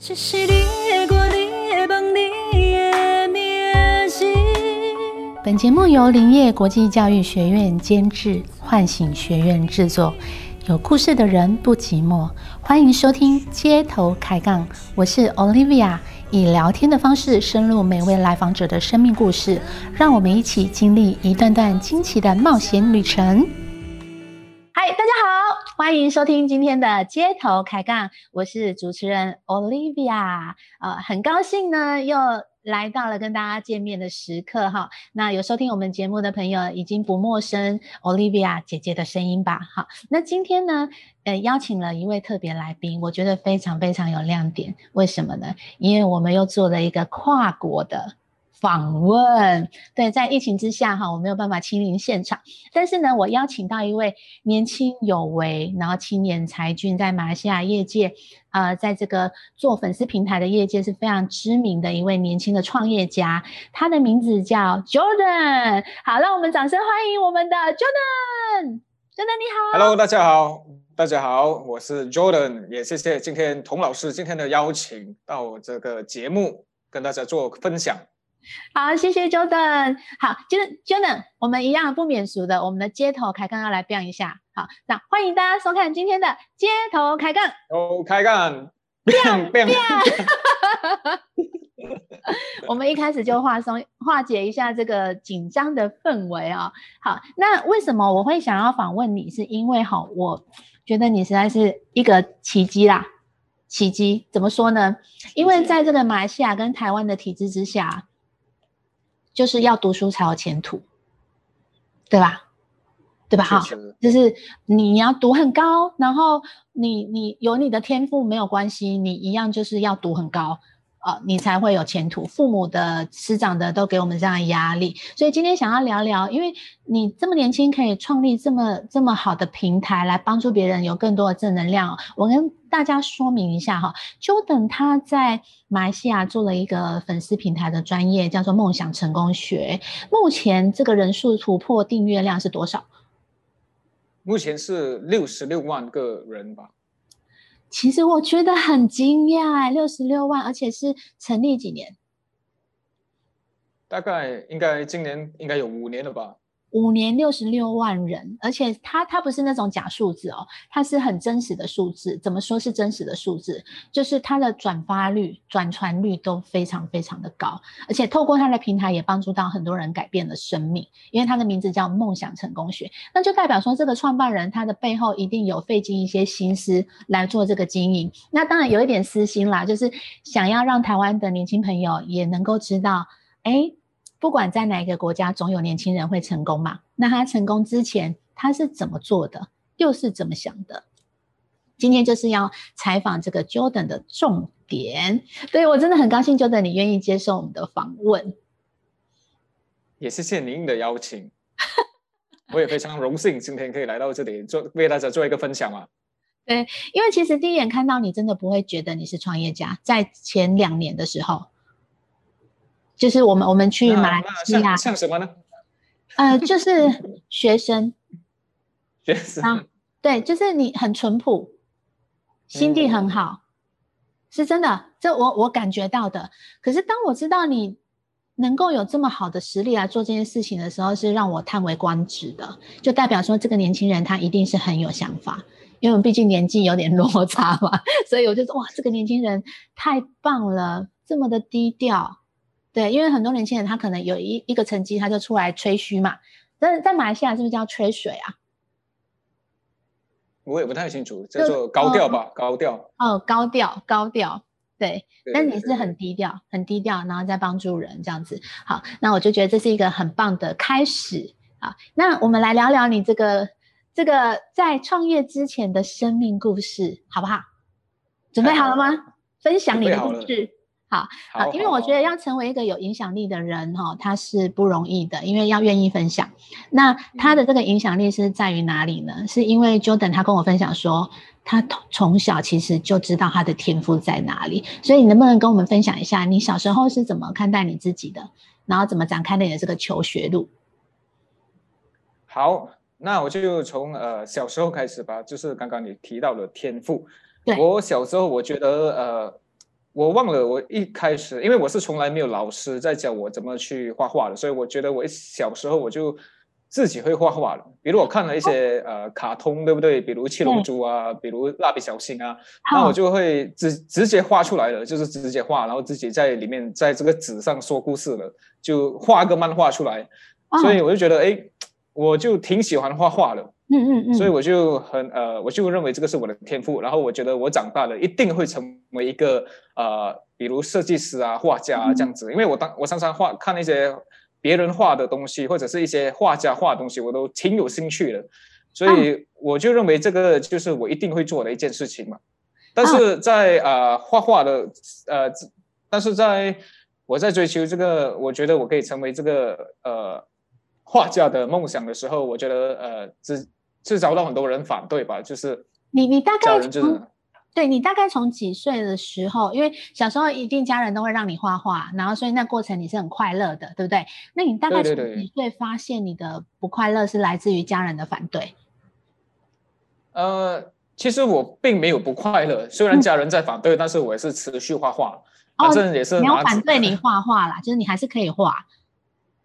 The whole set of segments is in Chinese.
这是你的歌，你的梦，你的名字。本节目由林业国际教育学院监制，唤醒学院制作。有故事的人不寂寞，欢迎收听街头开杠。我是 Olivia，以聊天的方式深入每位来访者的生命故事，让我们一起经历一段段惊奇的冒险旅程。欢迎收听今天的街头开杠，我是主持人 Olivia。呃，很高兴呢，又来到了跟大家见面的时刻哈。那有收听我们节目的朋友已经不陌生 Olivia 姐姐的声音吧？好，那今天呢，呃，邀请了一位特别来宾，我觉得非常非常有亮点。为什么呢？因为我们又做了一个跨国的。访问对，在疫情之下哈，我没有办法亲临现场，但是呢，我邀请到一位年轻有为，然后青年才俊，在马来西亚业界，呃，在这个做粉丝平台的业界是非常知名的一位年轻的创业家，他的名字叫 Jordan。好，让我们掌声欢迎我们的 Jordan。Jordan 你好，Hello，大家好，大家好，我是 Jordan，也谢谢今天童老师今天的邀请到我这个节目跟大家做分享。好，谢谢 Jordan。好，Jordan 我们一样不免俗的，我们的街头开杠要来变一下。好，那欢迎大家收看今天的街头开杠。哦，开杠，变变。我们一开始就化松化解一下这个紧张的氛围啊。好，那为什么我会想要访问你？是因为哈，我觉得你实在是一个奇迹啦。奇迹怎么说呢？因为在这个马来西亚跟台湾的体制之下。就是要读书才有前途，对吧？对吧？哈，就是你要读很高，然后你你有你的天赋没有关系，你一样就是要读很高。啊，你才会有前途。父母的、师长的都给我们这样的压力，所以今天想要聊聊，因为你这么年轻，可以创立这么这么好的平台来帮助别人，有更多的正能量。我跟大家说明一下哈，Jordan 他在马来西亚做了一个粉丝平台的专业，叫做梦想成功学。目前这个人数突破订阅量是多少？目前是六十六万个人吧。其实我觉得很惊讶，六十六万，而且是成立几年？大概应该今年应该有五年了吧。五年六十六万人，而且它它不是那种假数字哦，它是很真实的数字。怎么说是真实的数字？就是它的转发率、转传率都非常非常的高，而且透过它的平台也帮助到很多人改变了生命。因为它的名字叫梦想成功学，那就代表说这个创办人他的背后一定有费尽一些心思来做这个经营。那当然有一点私心啦，就是想要让台湾的年轻朋友也能够知道，哎。不管在哪一个国家，总有年轻人会成功嘛？那他成功之前，他是怎么做的？又是怎么想的？今天就是要采访这个 Jordan 的重点。对我真的很高兴，Jordan 你愿意接受我们的访问。也谢谢您的邀请，我也非常荣幸今天可以来到这里做为大家做一个分享嘛。对，因为其实第一眼看到你，真的不会觉得你是创业家，在前两年的时候。就是我们我们去马来西亚，像什么呢？呃，就是学生，学生，对，就是你很淳朴，心地很好，是真的，这我我感觉到的。可是当我知道你能够有这么好的实力来做这件事情的时候，是让我叹为观止的。就代表说，这个年轻人他一定是很有想法，因为我们毕竟年纪有点落差嘛，所以我就说，哇，这个年轻人太棒了，这么的低调。对，因为很多年轻人他可能有一一个成绩，他就出来吹嘘嘛。但是在马来西亚是不是叫吹水啊？我也不太清楚，叫做高调吧，高调。哦，高调，高调。对，但你是很低调，很低调，然后再帮助人这样子。好，那我就觉得这是一个很棒的开始啊。那我们来聊聊你这个这个在创业之前的生命故事，好不好？准备好了吗？分享你的故事。好好，因为我觉得要成为一个有影响力的人哈，他是不容易的，因为要愿意分享。那他的这个影响力是在于哪里呢？是因为 Jordan 他跟我分享说，他从小其实就知道他的天赋在哪里。所以，你能不能跟我们分享一下，你小时候是怎么看待你自己的，然后怎么展开你的这个求学路？好，那我就从呃小时候开始吧，就是刚刚你提到的天赋。我小时候我觉得呃。我忘了，我一开始因为我是从来没有老师在教我怎么去画画的，所以我觉得我一小时候我就自己会画画了。比如我看了一些呃卡通，对不对？比如七龙珠啊，比如蜡笔小新啊，那我就会直直接画出来了，就是直接画，然后自己在里面在这个纸上说故事了，就画个漫画出来。所以我就觉得，哎，我就挺喜欢画画的。嗯嗯嗯。所以我就很呃，我就认为这个是我的天赋。然后我觉得我长大了一定会成为一个呃，比如设计师啊、画家啊这样子。因为我当我常常画看那些别人画的东西，或者是一些画家画的东西，我都挺有兴趣的。所以我就认为这个就是我一定会做的一件事情嘛。但是在呃画画的呃，但是在我在追求这个，我觉得我可以成为这个呃。画家的梦想的时候，我觉得呃，是是遭到很多人反对吧？就是你你大概从对你大概从几岁的时候，因为小时候一定家人都会让你画画，然后所以那过程你是很快乐的，对不对？那你大概从几岁发现你的不快乐是来自于家人的反对？呃，其实我并没有不快乐，虽然家人在反对，但是我也是持续画画，反正也是没有反对你画画啦，就是你还是可以画。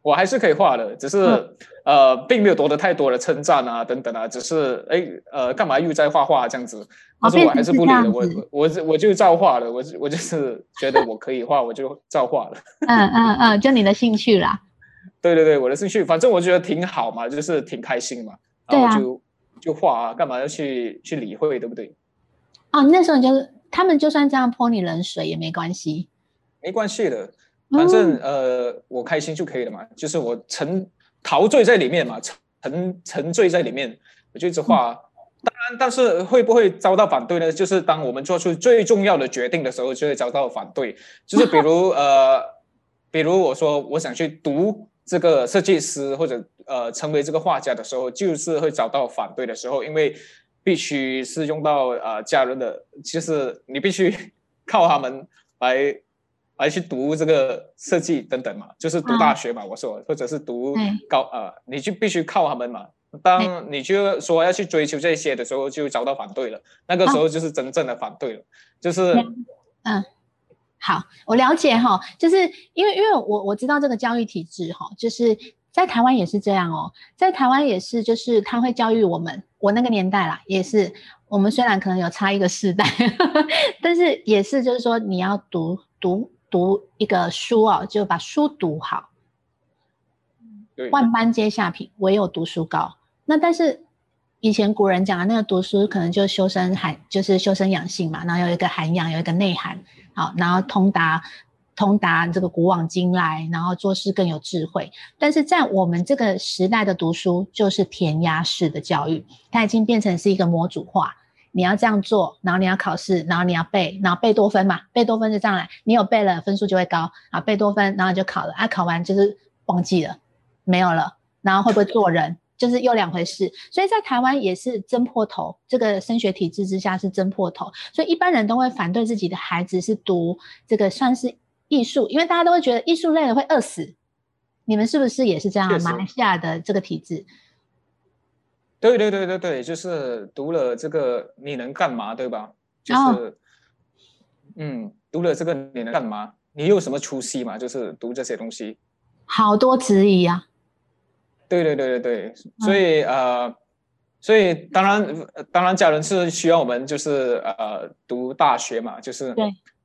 我还是可以画的，只是呃，并没有夺得太多的称赞啊，等等啊，只是哎呃，干嘛又在画画这样子？但是我还是不理的，我我我就照画了，我我就是觉得我可以画，我就照画了。嗯嗯嗯，就你的兴趣啦。对对对，我的兴趣，反正我觉得挺好嘛，就是挺开心嘛，然后就就画啊，干嘛要去去理会，对不对？哦，那时候就是他们就算这样泼你冷水也没关系，没关系的。反正呃，我开心就可以了嘛，就是我沉陶醉在里面嘛，沉沉醉在里面，我就一直画。当然，但是会不会遭到反对呢？就是当我们做出最重要的决定的时候，就会遭到反对。就是比如 呃，比如我说我想去读这个设计师或者呃成为这个画家的时候，就是会遭到反对的时候，因为必须是用到呃家人的，就是你必须靠他们来。来去读这个设计等等嘛，就是读大学嘛，我说，或者是读高呃，你就必须靠他们嘛。当你就说要去追求这些的时候，就遭到反对了。那个时候就是真正的反对了，就是嗯，好，我了解哈，就是因为因为我我知道这个教育体制哈，就是在台湾也是这样哦，在台湾也是，就是他会教育我们，我那个年代啦，也是我们虽然可能有差一个世代，但是也是就是说你要读读。读一个书啊，就把书读好。万般皆下品，唯有读书高。那但是以前古人讲的那个读书，可能就修身涵，就是修身养性嘛。然后有一个涵养，有一个内涵，好，然后通达通达这个古往今来，然后做事更有智慧。但是在我们这个时代的读书，就是填鸭式的教育，它已经变成是一个模组化。你要这样做，然后你要考试，然后你要背，然后背多分嘛，背多分就这样来，你有背了，分数就会高啊。背多分，然后就考了啊，考完就是忘记了，没有了，然后会不会做人，就是又两回事。所以在台湾也是争破头，这个升学体制之下是争破头，所以一般人都会反对自己的孩子是读这个算是艺术，因为大家都会觉得艺术类的会饿死。你们是不是也是这样？马来西亚的这个体制？对对对对对，就是读了这个你能干嘛，对吧？就是，嗯，读了这个你能干嘛？你有什么出息嘛？就是读这些东西，好多质疑啊。对对对对对，所以呃，所以当然当然，家人是需要我们就是呃读大学嘛，就是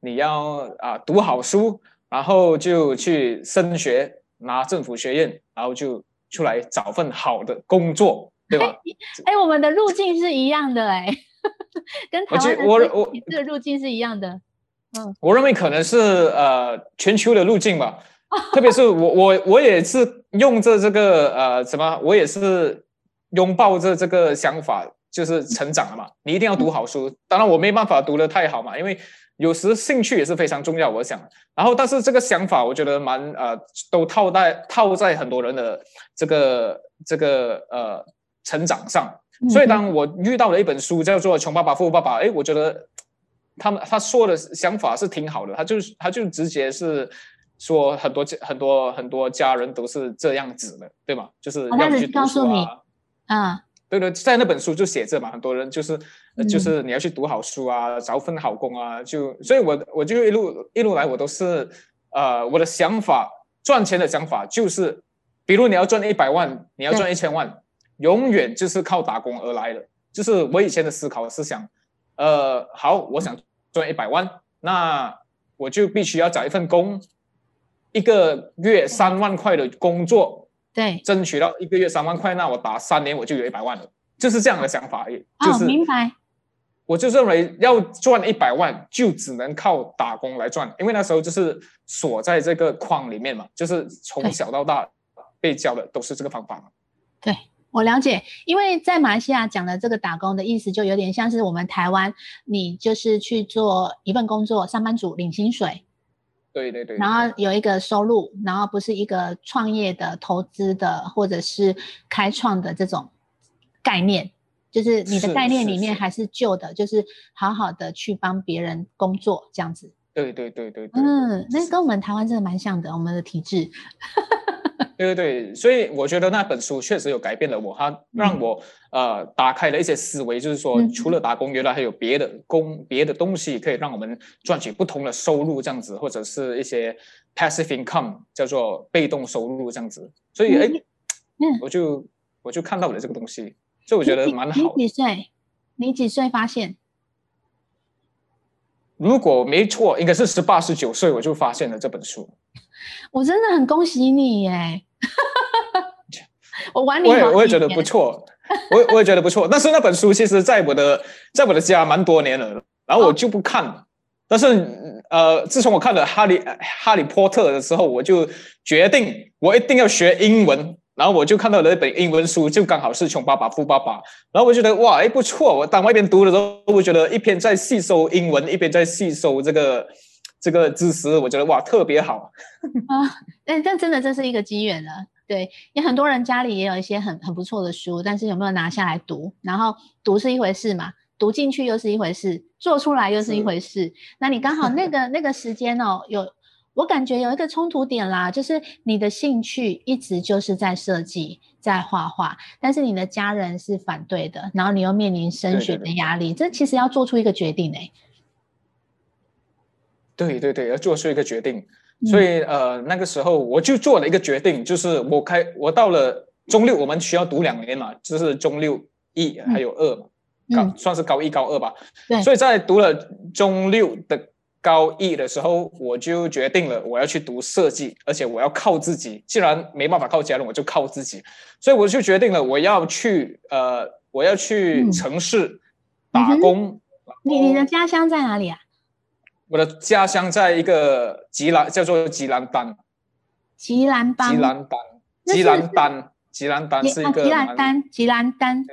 你要啊读好书，然后就去升学，拿政府学院，然后就出来找份好的工作。对吧？哎，我们的路径是一样的，哎，跟台湾我我这个路径是一样的。嗯，我认为可能是呃全球的路径吧，特别是我我我也是用着这个呃什么，我也是拥抱着这个想法，就是成长了嘛。你一定要读好书，当然我没办法读的太好嘛，因为有时兴趣也是非常重要。我想，然后但是这个想法我觉得蛮呃都套在套在很多人的这个这个呃。成长上，所以当我遇到了一本书叫做《穷爸爸富爸爸》，哎，我觉得他们他说的想法是挺好的，他就是他就直接是说很多很多很多家人都是这样子的，对吗？就是要去读书啊，嗯，对对，在那本书就写着嘛，很多人就是、就是你要去读好书啊，找份好工啊，就所以我我就一路一路来我都是呃我的想法赚钱的想法就是，比如你要赚一百万，你要赚一千万，永远就是靠打工而来的。就是我以前的思考是想，呃，好，我想赚一百万，那我就必须要找一份工，一个月三万块的工作，对，争取到一个月三万块，那我打三年我就有一百万了，就是这样的想法而已。就哦，是明白，我就认为要赚一百万，就只能靠打工来赚，因为那时候就是锁在这个框里面嘛，就是从小到大被教的都是这个方法嘛。对。我了解，因为在马来西亚讲的这个打工的意思，就有点像是我们台湾，你就是去做一份工作，上班族领薪水，对对对，然后有一个收入，然后不是一个创业的、投资的或者是开创的这种概念，就是你的概念里面还是旧的，就是好好的去帮别人工作这样子。对对对对对，嗯，那跟我们台湾真的蛮像的，我们的体制。对对对，所以我觉得那本书确实有改变了我，它让我、呃打开了一些思维，就是说嗯除了打工，原来还有别的工、别的东西可以让我们赚取不同的收入，这样子，或者是一些 passive income，叫做被动收入这样子。所以哎，嗯我就我就看到了这个东西，所以我觉得蛮好你。几岁？你几岁发现？如果没错，应该是十八、十九岁我就发现了这本书。我真的很恭喜你耶！我玩你我也我也觉得不错，我我也觉得不错。但是那本书其实在我的在我的家蛮多年了，然后我就不看了。但是呃，自从我看了哈利哈利波特的时候，我就决定我一定要学英文。然后我就看到了一本英文书，就刚好是《穷爸爸富爸爸》。然后我觉得哇，哎不错。我当外边读的时候，我觉得一边在吸收英文，一边在吸收这个这个知识，我觉得哇特别好。啊，但但真的这是一个机缘了。对，也很多人家里也有一些很很不错的书，但是有没有拿下来读？然后读是一回事嘛，读进去又是一回事，做出来又是一回事。那你刚好那个那个时间哦，有我感觉有一个冲突点啦，就是你的兴趣一直就是在设计，在画画，但是你的家人是反对的，然后你又面临升学对对对的压力，这其实要做出一个决定哎、对对对，要做出一个决定。嗯所以呃，那个时候我就做了一个决定，就是我开我到了中六，我们需要读两年嘛，就是中六一还有二嘛，高嗯，算是高一高二吧。对所以在读了中六的高一的时候，我就决定了我要去读设计，而且我要靠自己。既然没办法靠家人，我就靠自己。所以我就决定了我要去呃，我要去嗯城市打工。你你的家乡在哪里啊？我的家乡在一个吉兰，叫做吉兰丹。吉兰丹。吉兰丹，吉兰丹，吉兰丹是一个吉兰丹，吉兰丹，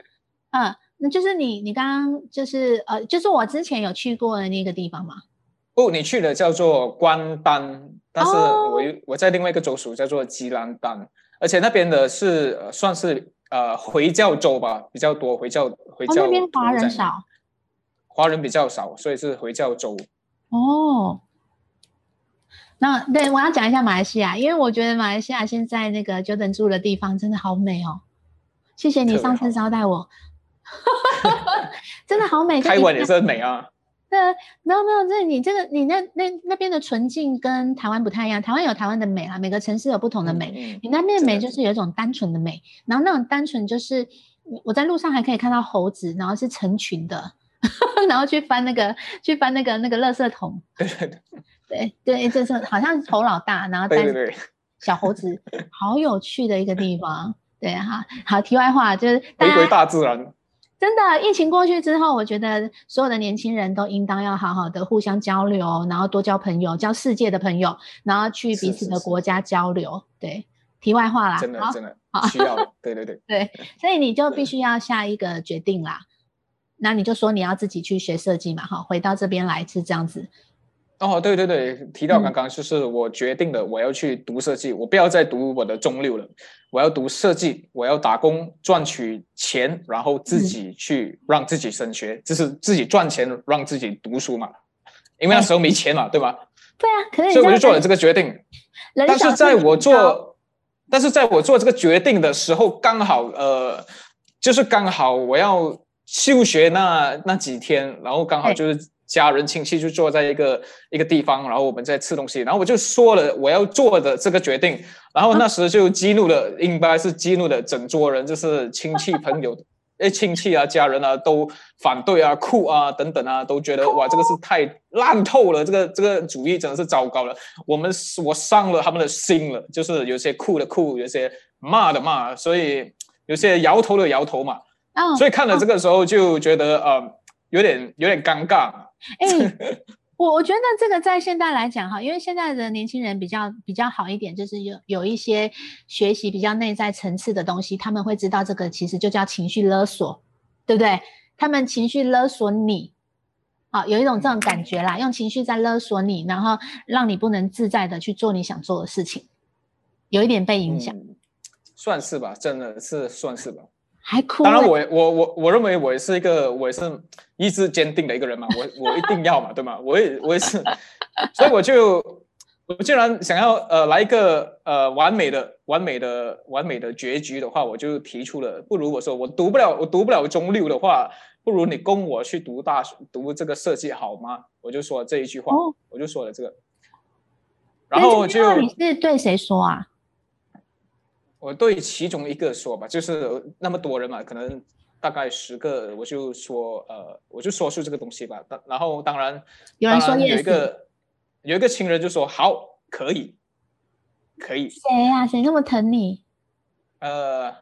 嗯，那就是你你刚刚就是呃，就是我之前有去过的那个地方嘛。不，你去的叫做关丹，但是哦我又我在另外一个州属叫做吉兰丹，而且那边的是、呃、算是呃回教州吧，比较多回教回哦，教那边华人少华人比较少，所以是回教州。哦。那对我要讲一下马来西亚，因为我觉得马来西亚现在那个久等住的地方真的好美哦。谢谢你上次招待我，真的好美。台湾也是很美啊，对，没有没有，这你这个你那那那边的纯净跟台湾不太一样，台湾有台湾的美啦，每个城市有不同的美。嗯，你那边的美就是有一种单纯的美，然后那种单纯就是我我在路上还可以看到猴子，然后是成群的，然后去翻那个去翻那个那个垃圾桶，对 对对对对，就是好像猴老大，然后带小猴子，好有趣的一个地方。对哈，好，题外话就是回归大自然。真的，疫情过去之后，我觉得所有的年轻人都应当要好好的互相交流，然后多交朋友，交世界的朋友，然后去彼此是是是的国家交流。对，题外话啦，真的真的好需要的，对对对。对，所以你就必须要下一个决定啦。那你就说你要自己去学设计嘛，哈，回到这边来是这样子。哦，对对对，提到嗯刚刚就是我决定了，我要去读设计，我不要再读我的中六了，我要读设计，我要打工赚取钱，然后自嗯己去让自己升学，就是自己赚钱让自己读书嘛，因为那哎时候没钱嘛，对吧？对啊，可是所以我就做了这这个决定。但是在我做，但是在我做这个决定的时候，刚好呃，就是刚好我要休学那那几天，然后刚好哎就是家人亲戚就坐在一个一个地方，然后我们在吃东西，然后我就说了我要做的这个决定，然后那时就激怒了，应该是激怒了整桌人，就是亲戚朋友。哎，亲戚啊、家人啊都反对啊、酷啊等等啊，都觉得哇，这个是太 烂透了，这个这个主意真的是糟糕了。我们我伤了他们的心了，就是有些酷的酷，有些骂的骂，所以有些摇头的摇头嘛。哦，所以看了这个时候就觉得呃有点有点尴尬。哎、我我觉得这个在现在来讲哈，因为现在的年轻人比较比较好一点，就是有有一些学习比较内在层次的东西，他们会知道这个其实就叫情绪勒索，对不对？他们情绪勒索你，啊，有一种这种感觉啦，用情绪在勒索你，然后让你不能自在的去做你想做的事情，有一点被影响，嗯，算是吧，真的是算是吧。还哭、当然欸我，我我我认为我也是一个我也是意志坚定的一个人嘛，我我一定要嘛，对吗？我也我也是，所以我就我既然想要呃来一个呃完美的完美的完美的结局的话，我就提出了，不如我说我读不了我读不了中六的话，不如你供我去读大学读这个设计好吗？我就说这一句话，哦我就说了这个，然后那这句话就你是对谁说啊？我对其中一个说吧，就是那么多人嘛，可能大概十个，我就说呃，我就说出这个东西吧。当然后当然，有人说有一个有一个亲人就说好，可以，可以，谁呀、谁那么疼你？呃，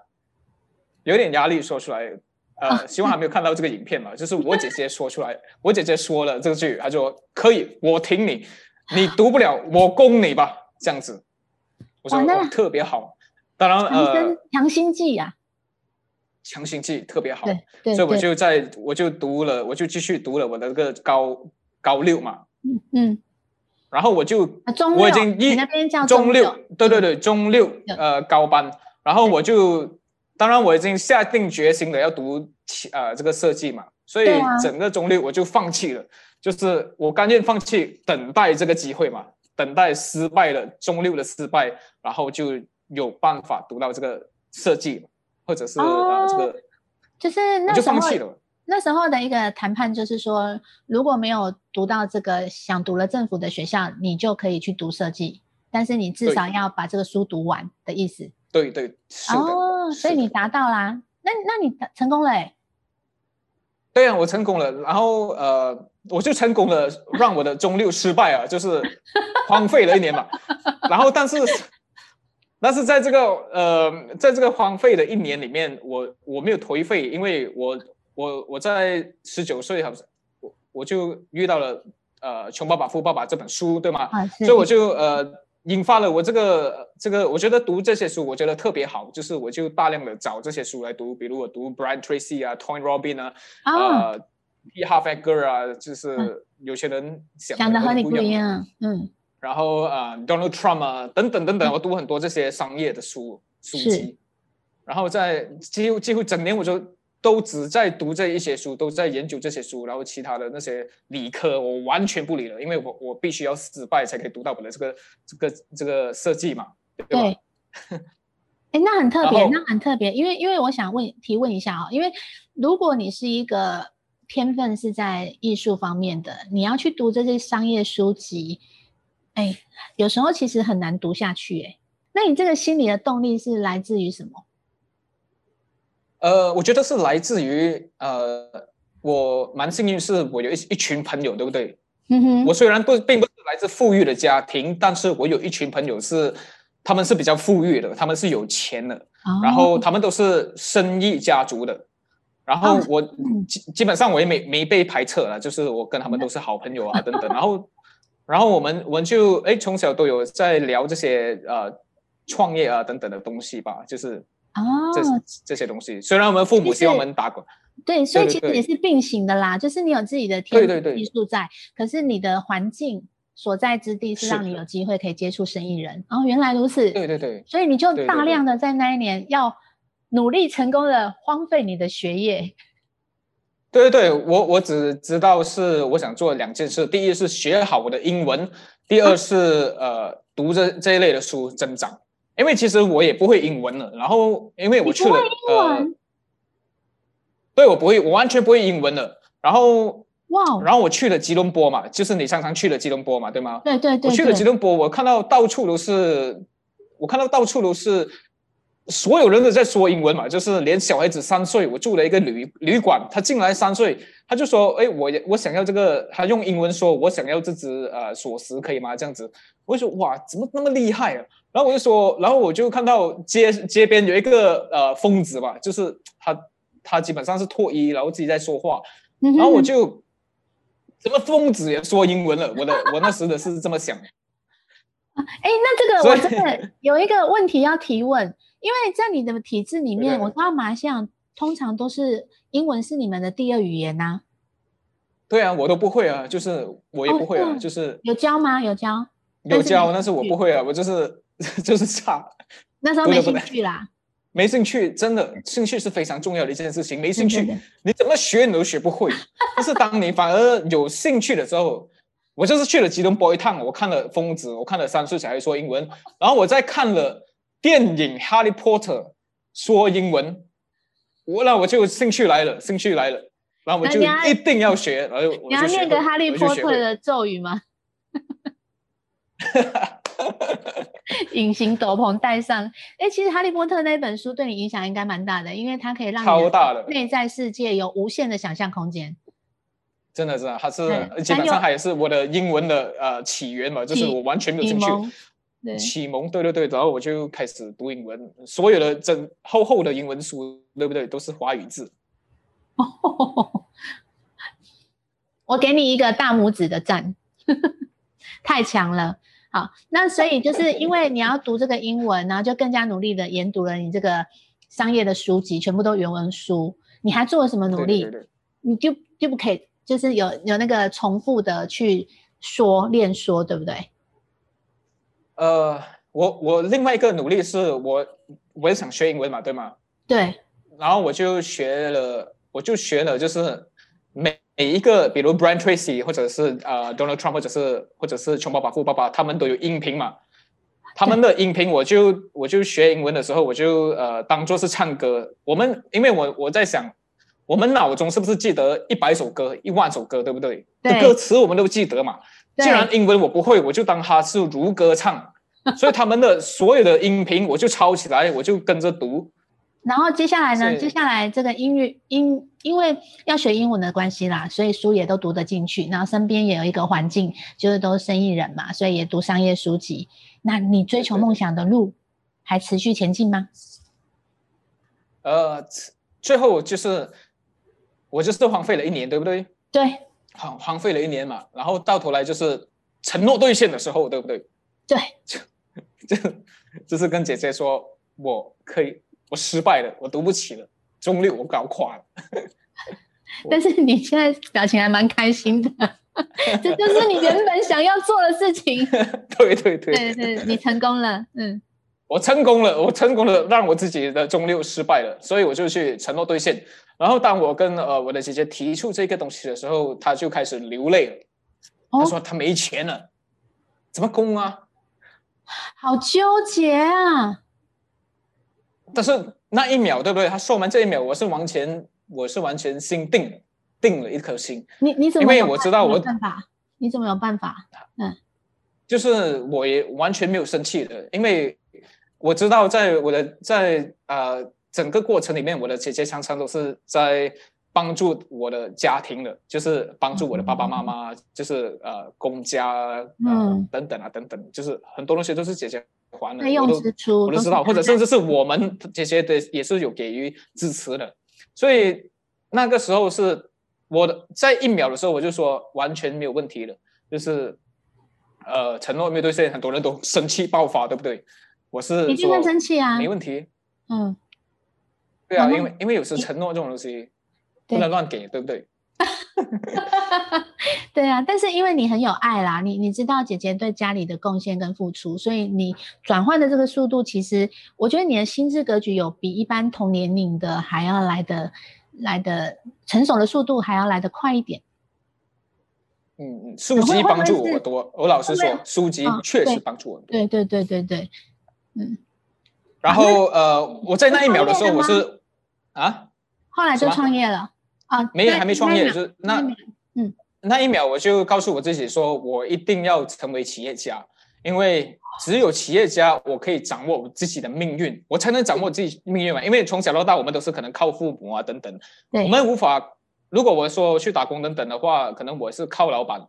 有点压力说出来。呃，希望还没有看到这个影片嘛，就是我姐姐说出来，我姐姐说了这句，她说可以，我挺你，你读不了，我供你吧，这样子。我说哇那特别好，当然呃，强心剂呀、强心剂特别好，对对所以我就在我就读了，我就继续读了我的这个高高六嘛，嗯，然后我就啊中六我已经一那边叫中六对对对，中六对呃高班，然后我就当然我已经下定决心了要读其呃这个设计嘛，所以整个中六我就放弃了，就是我甘愿放弃等待这个机会嘛，等待失败了中六的失败，然后就有办法读到这个设计，或者是、呃这哦个就是那就放弃了。那时候的一个谈判就是说，如果没有读到这个想读了政府的学校，你就可以去读设计，但是你至少要把这个书读完的意思。对对，是的。哦，所以你达到啦，那那你成功了哎、对啊，我成功了，然后呃，我就成功了，让我的中六失败啊，就是荒废了一年嘛。然后，但是，但是在这个呃，在这个荒废的一年里面，我我没有颓废，因为我我我在十九岁，好像我我就遇到了呃《穷爸爸富爸爸》这本书，对吗？啊，所以我就呃引发了我这个这个，我觉得读这些书我觉得特别好，就是我就大量的找这些书来读，比如我读 Brian Tracy 啊，Tony Robbins 啊，啊，呃 P. Harv 啊，就是有些人想想的和你不一。样，嗯，然后呃 Donald Trump 啊，等等等等，我读很多这些商业的书书籍，然后在几乎几乎整年我就都只在读这一些书，都在研究这些书，然后其他的那些理科我完全不理了，因为我我必须要失败才可以读到我的这个这个这个设计嘛，对吧？对。哎，那很特别，那很特别，因为因为我想问提问一下啊、因为如果你是一个天分是在艺术方面的，你要去读这些商业书籍，哎，有时候其实很难读下去，哎，那你这个心理的动力是来自于什么？呃，我觉得是来自于呃，我蛮幸运，是我有一一群朋友，对不对？嗯哼，我虽然不并不是来自富裕的家庭，但是我有一群朋友是，他们是比较富裕的，他们是有钱的，然哦后他们都是生意家族的，然后哦我嗯。基基本上我也没没被排斥了，就是我跟他们都是好朋友啊 等等，然后然后我们我们就哎从小都有在聊这些呃创业啊等等的东西吧，就是这、哦，这些东西，虽然我们父母其希望我实们打滚，对，所以其实也是并行的啦，就是你有自己的天赋对对对技术在，可是你的环境所在之地是是让你有机会可以接触生意人。哦，原来如此。对对对。所以你就大量的在那一年要努力成功的荒废你的学业。对对对，我我只知道是我想做两件事，第一是学好我的英文，第二是、呃读这这一类的书增长。因为其实我也不会英文了，然后因为我去了呃文，对我不会，我完全不会英文了。然后，哇哦，然后我去了吉隆坡嘛，就是你常常去了吉隆坡嘛，对吗？对对对，我去了吉隆坡，我看到到处都是，我看到到处都是，所有人都在说英文嘛，就是连小孩子三岁，我住了一个旅旅馆，他进来三岁，他就说，哎，我我想要这个，他用英文说，我想要这只呃锁匙，可以吗？这样子，我就说，哇，怎么那么厉害啊？然后我就说，然后我就看到街街边有一个呃疯子吧，就是他他基本上是脱衣，然后自己在说话，然后我就。怎么疯子也说英文了？我的我那时的是这么想。哎，那这个我真的有一个问题要提问，因为在你的体制里面，我知道马来西亚通常都是英文是你们的第二语言呐、对啊，我都不会啊，就是我也哦不会啊，是就是有教吗？有教？有教，但是我不会啊，我就是 就是差，那时候没兴趣啦。没兴趣，真的兴趣是非常重要的一件事情，没兴趣你怎么学你都学不会。但是当你反而有兴趣的时候，我就是去了吉隆坡一趟，我看了《疯子》，我看了三岁小孩说英文，然后我再看了电影《哈利波特》说英文，我那我就兴趣来了，兴趣来了，然后我就一定要学，然后我 你要念个哈利波特的咒语吗？隐形斗篷戴上。哎，其实哈利波特那本书对你影响应该蛮大的，因为它可以让你的超大的，内在世界有无限的想象空间。真的真的，它是对基本上它也是我的英文的呃起源嘛，就是启我完全没有启兴趣。启蒙，对对对，然后我就开始读英文，所有的整厚厚的英文书，对不对？都是华语字。我给你一个大拇指的赞，太强了。好，那所以就是因为你要读这个英文，然后就更加努力的研读了你这个商业的书籍，全部都原文书。你还做了什么努力？对对对你就就不可以，就是有有那个重复的去说练说，对不对？呃，我我另外一个努力是我我也想学英文嘛，对吗？对，然后我就学了，我就学了，就是每每一个，比如 Brian Tracy 或者是呃 Donald Trump 或者是或者是穷爸爸富爸爸，他们都有音频嘛。他们的音频，我就我就学英文的时候，我就呃当做是唱歌。我们因为我我在想，我们脑中是不是记得一百首歌、一万首歌，对不对？对歌词我们都记得嘛。对既然英文我不会，我就当它是如歌唱。所以他们的所有的音频我就抄起来，我就跟着读。然后接下来呢？接下来这个英语英，因为要学英文的关系啦，所以书也都读得进去。然后身边也有一个环境，就是都是生意人嘛，所以也读商业书籍。那你追求梦想的路还持续前进吗？呃，最后就是我就是荒废了一年，对不对？对荒荒废了一年嘛，然后到头来就是承诺兑现的时候，对不对？对，就就是跟姐姐说，我可以，我失败了，我读不起了，中六我搞垮了。但是你现在表情还蛮开心的，这就是你原本想要做的事情。对对对，对对，你成功了，嗯，我成功了，我成功了，让我自己的中六失败了，所以我就去承诺兑现。然后当我跟呃我的姐姐提出这个东西的时候，她就开始流泪了。她哦说她没钱了，怎么供啊？好纠结啊。但是那一秒，对不对？她说完这一秒，我是完全我是完全心定了，定了一颗心。你你怎么因为我知道我办法？你怎么有办法？嗯就是我也完全没有生气的，因为我知道在我的在呃整个过程里面，我的姐姐常常都是在帮助我的家庭的，就是帮助我的爸爸妈妈，就是呃公家呃、嗯。等等啊等等，就是很多东西都是姐姐还了，费用我都支出我都知道，或者甚至是我们这些的也是有给予支持的，所以那个时候是我的在一秒的时候我就说完全没有问题了，就是呃承诺没有兑现，很多人都生气爆发，对不对？我是一定会说生气啊没问题，嗯，对啊，因为因为有时承诺这种东西不能乱给，对不对？对啊，但是因为你很有爱啦，你你知道姐姐对家里的贡献跟付出，所以你转换的这个速度，其实我觉得你的心智格局有比一般同年龄的还要来的来的成熟的速度还要来得快一点。嗯嗯，书籍帮助我多，我老实说，书籍嗯确实帮助我很多。对对对对对，然后呃，我在那一秒的时候，我是啊，后来就创业了啊？没有还没创业，是那嗯那一秒我就告诉我自己说，我一定要成为企业家，因为只有企业家，我可以掌握我自己的命运，我才能掌握自己命运嘛。因为从小到大，我们都是可能靠父母啊等等，我们无法。如果我说去打工等等的话，可能我是靠老板，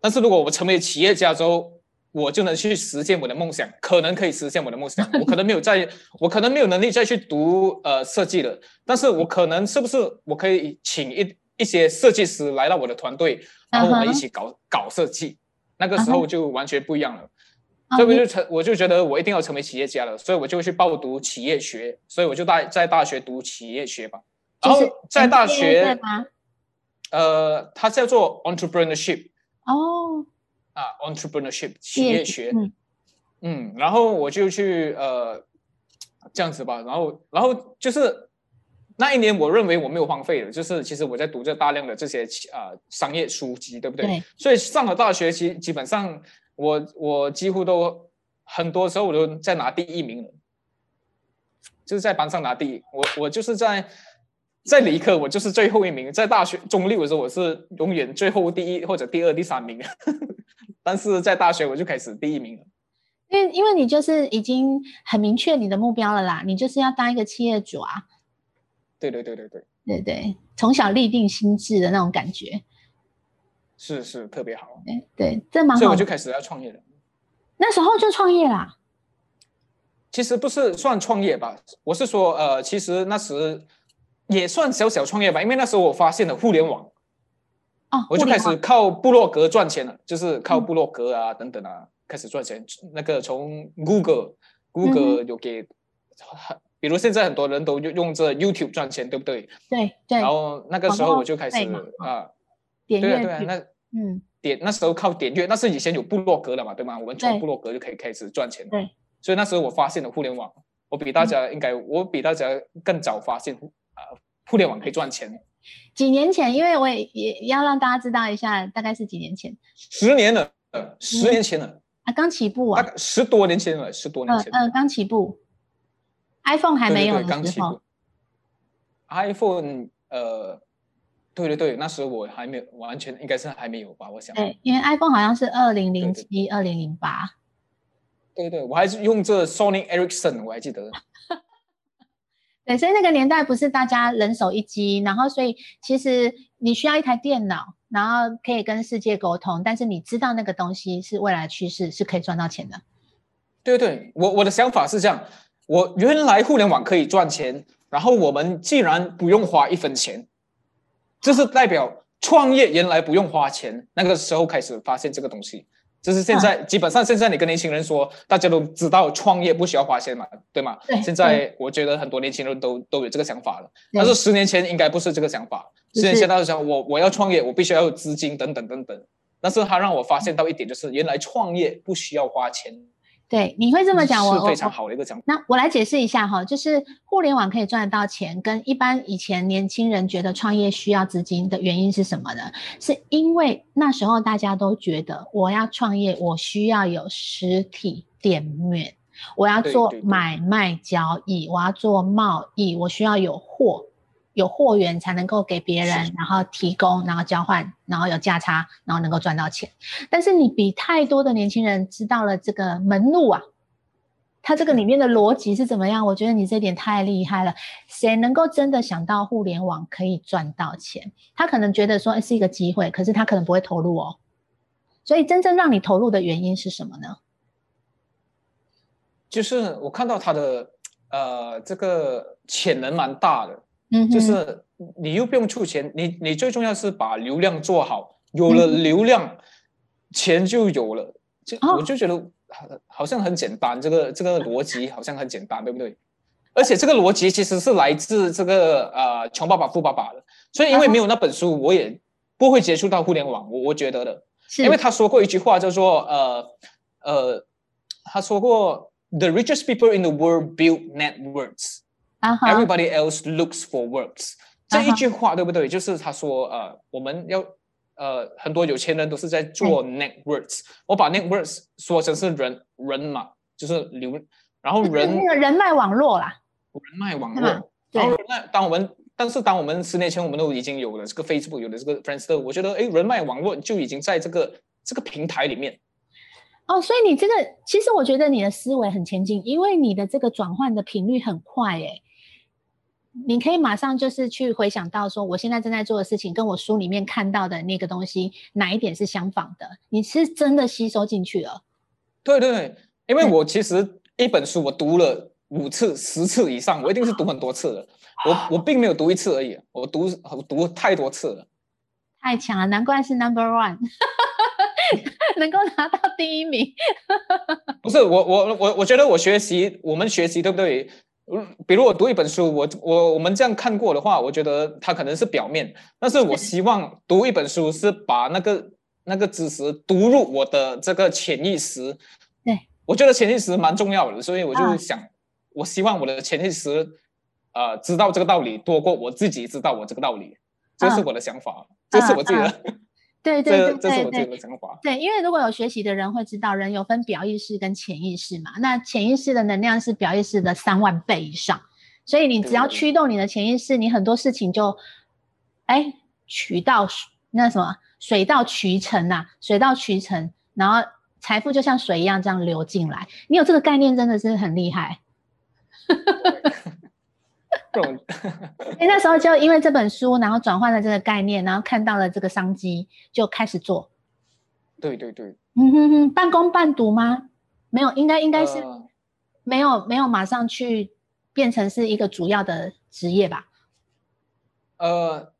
但是如果我成为企业家之后，我就能去实现我的梦想，可能可以实现我的梦想。我可能没有在，我可能没有能力再去读呃设计了，但是我可能是不是我可以请一一些设计师来到我的团队，然后我们一起搞、搞设计，那个时候就完全不一样了。啊所以我就成，我就觉得我一定要成为企业家了，所以我就去报读企业学，所以我就大在大学读企业学吧。然后在大学？呃，它叫做 entrepreneurship 哦，啊，entrepreneurship 企业学，嗯嗯，然后我就去呃这样子吧，然后然后就是那一年，我认为我没有荒废了，就是其实我在读着大量的这些呃商业书籍，对不对？对所以上了大学，基基本上我我几乎都很多时候我都在拿第一名了，就是在班上拿第一，我我就是在。在理科，我就是最后一名；在大学中六的时候，我是永远最后第一或者第二、第三名。但是在大学，我就开始第一名了。因为因为你就是已经很明确你的目标了啦，你就是要当一个企业主啊，对对对对对，对对，从小立定心智的那种感觉，是是特别好，对对，这蛮好。所以我就开始要创业了。那时候就创业啦，其实不是算创业吧，我是说，呃，其实那时也算小小创业吧，因为那时候我发现了互联网，哦，我就开始靠部落格赚钱了，就是靠部落格啊、等等啊开始赚钱。那个从 Google 嗯 Google 有给，比如现在很多人都用用这 YouTube 赚钱，对不对？对对然，后那个时候我就开始啊，点对啊对啊，那嗯，点那时候靠点阅，那是以前有部落格了嘛，对吗？我们从部落格就可以开始赚钱。对，嗯所以那时候我发现了互联网，我比大家应该，我比大家更早发现啊、互联网可以赚钱。几年前，因为我也也要让大家知道一下，大概是几年前十年了，呃十年前了，啊，刚起步啊，大概十多年前了，十多年前。嗯嗯，刚起步，iPhone 还对没有对对，刚的时候起步。iPhone，呃，对对对，那时候我还没有完全，应该是还没有吧？我想。对，因为 iPhone 好像是二零零七、二零零八，对对，我还是用这 Sony Ericsson，我还记得。对，所以那个年代不是大家人手一机，然后所以其实你需要一台电脑，然后可以跟世界沟通，但是你知道那个东西是未来趋势，是可以赚到钱的。对对，我我的想法是这样，我原来互联网可以赚钱，然后我们既然不用花一分钱，这是代表创业原来不用花钱。那个时候开始发现这个东西，就是现在、基本上现在你跟年轻人说，大家都知道创业不需要花钱嘛，对吗？对现在我觉得很多年轻人都都有这个想法了，对但是十年前应该不是这个想法。就是十年前他就想我我要创业，我必须要有资金等等等等。但是他让我发现到一点，就是原来创业不需要花钱，对，你会这么讲，我非常好的一个讲法。那我来解释一下哈，就是互联网可以赚得到钱，跟一般以前年轻人觉得创业需要资金的原因是什么呢？是因为那时候大家都觉得我要创业，我需要有实体店面，我要做买卖交易，我要做贸易，我需要有货。有货源才能够给别人，然后提供，然后交换，然后有价差，然后能够赚到钱。但是你比太多的年轻人知道了这个门路啊，它这个里面的逻辑是怎么样？我觉得你这点太厉害了。谁能够真的想到互联网可以赚到钱？他可能觉得说诶是一个机会，可是他可能不会投入哦。所以真正让你投入的原因是什么呢？就是我看到他的呃这个潜能蛮大的，嗯，就是你又不用出钱，你你最重要是把流量做好，有了嗯流量，钱就有了。就哦我就觉得好好像很简单，这个这个逻辑好像很简单，对不对？而且这个逻辑其实是来自这个呃穷爸爸富爸爸的，所以因为没有那本书，我也不会接触到互联网，我我觉得的。因为他说过一句话，叫做呃呃，他说过，The richest people in the world build networks,，everybody else looks for works。这一句话对不对？就是他说呃，我们要呃很多有钱人都是在做 networks，我把 networks 说成是人人嘛，就是流，然后人那个人脉网络啦，人脉网络，然后那当我们但是当我们十年前我们都已经有了这个 Facebook，有了这个 Friendster，我觉得哎，人脉网络就已经在这个这个平台里面。哦，所以你这个其实我觉得你的思维很前进，因为你的这个转换的频率很快，哎，你可以马上就是去回想到说，我现在正在做的事情跟我书里面看到的那个东西哪一点是相仿的，你是真的吸收进去了。对对，因为我其实一本书我读了五次、十次以上，我一定是读很多次的。我我并没有读一次而已，我读我读太多次了。太强了，难怪是 Number One，能够拿到第一名。不是我我我我觉得我学习，我们学习对不对？比如我读一本书，我我我们这样看过的话，我觉得它可能是表面，但是我希望读一本书是把那个。那个知识读入我的这个潜意识，对。我觉得潜意识蛮重要的，所以我就想，我希望我的潜意识，呃，知道这个道理多过我自己知道我这个道理，这是我的想法，这是我自己的，对对对这是我自己的想法。对，因为如果有学习的人会知道，人有分表意识跟潜意识嘛，那潜意识的能量是表意识的三万倍以上，所以你只要驱动你的潜意识，你很多事情就，哎，渠道那什么。水到渠成呐，水到渠成，然后财富就像水一样这样流进来。你有这个概念，真的是很厉害。你 那时候就因为这本书，然后转换了这个概念，然后看到了这个商机，就开始做。对对对。嗯哼哼，半工半读吗？没有，应该应该是没有没有马上去变成是一个主要的职业吧？呃。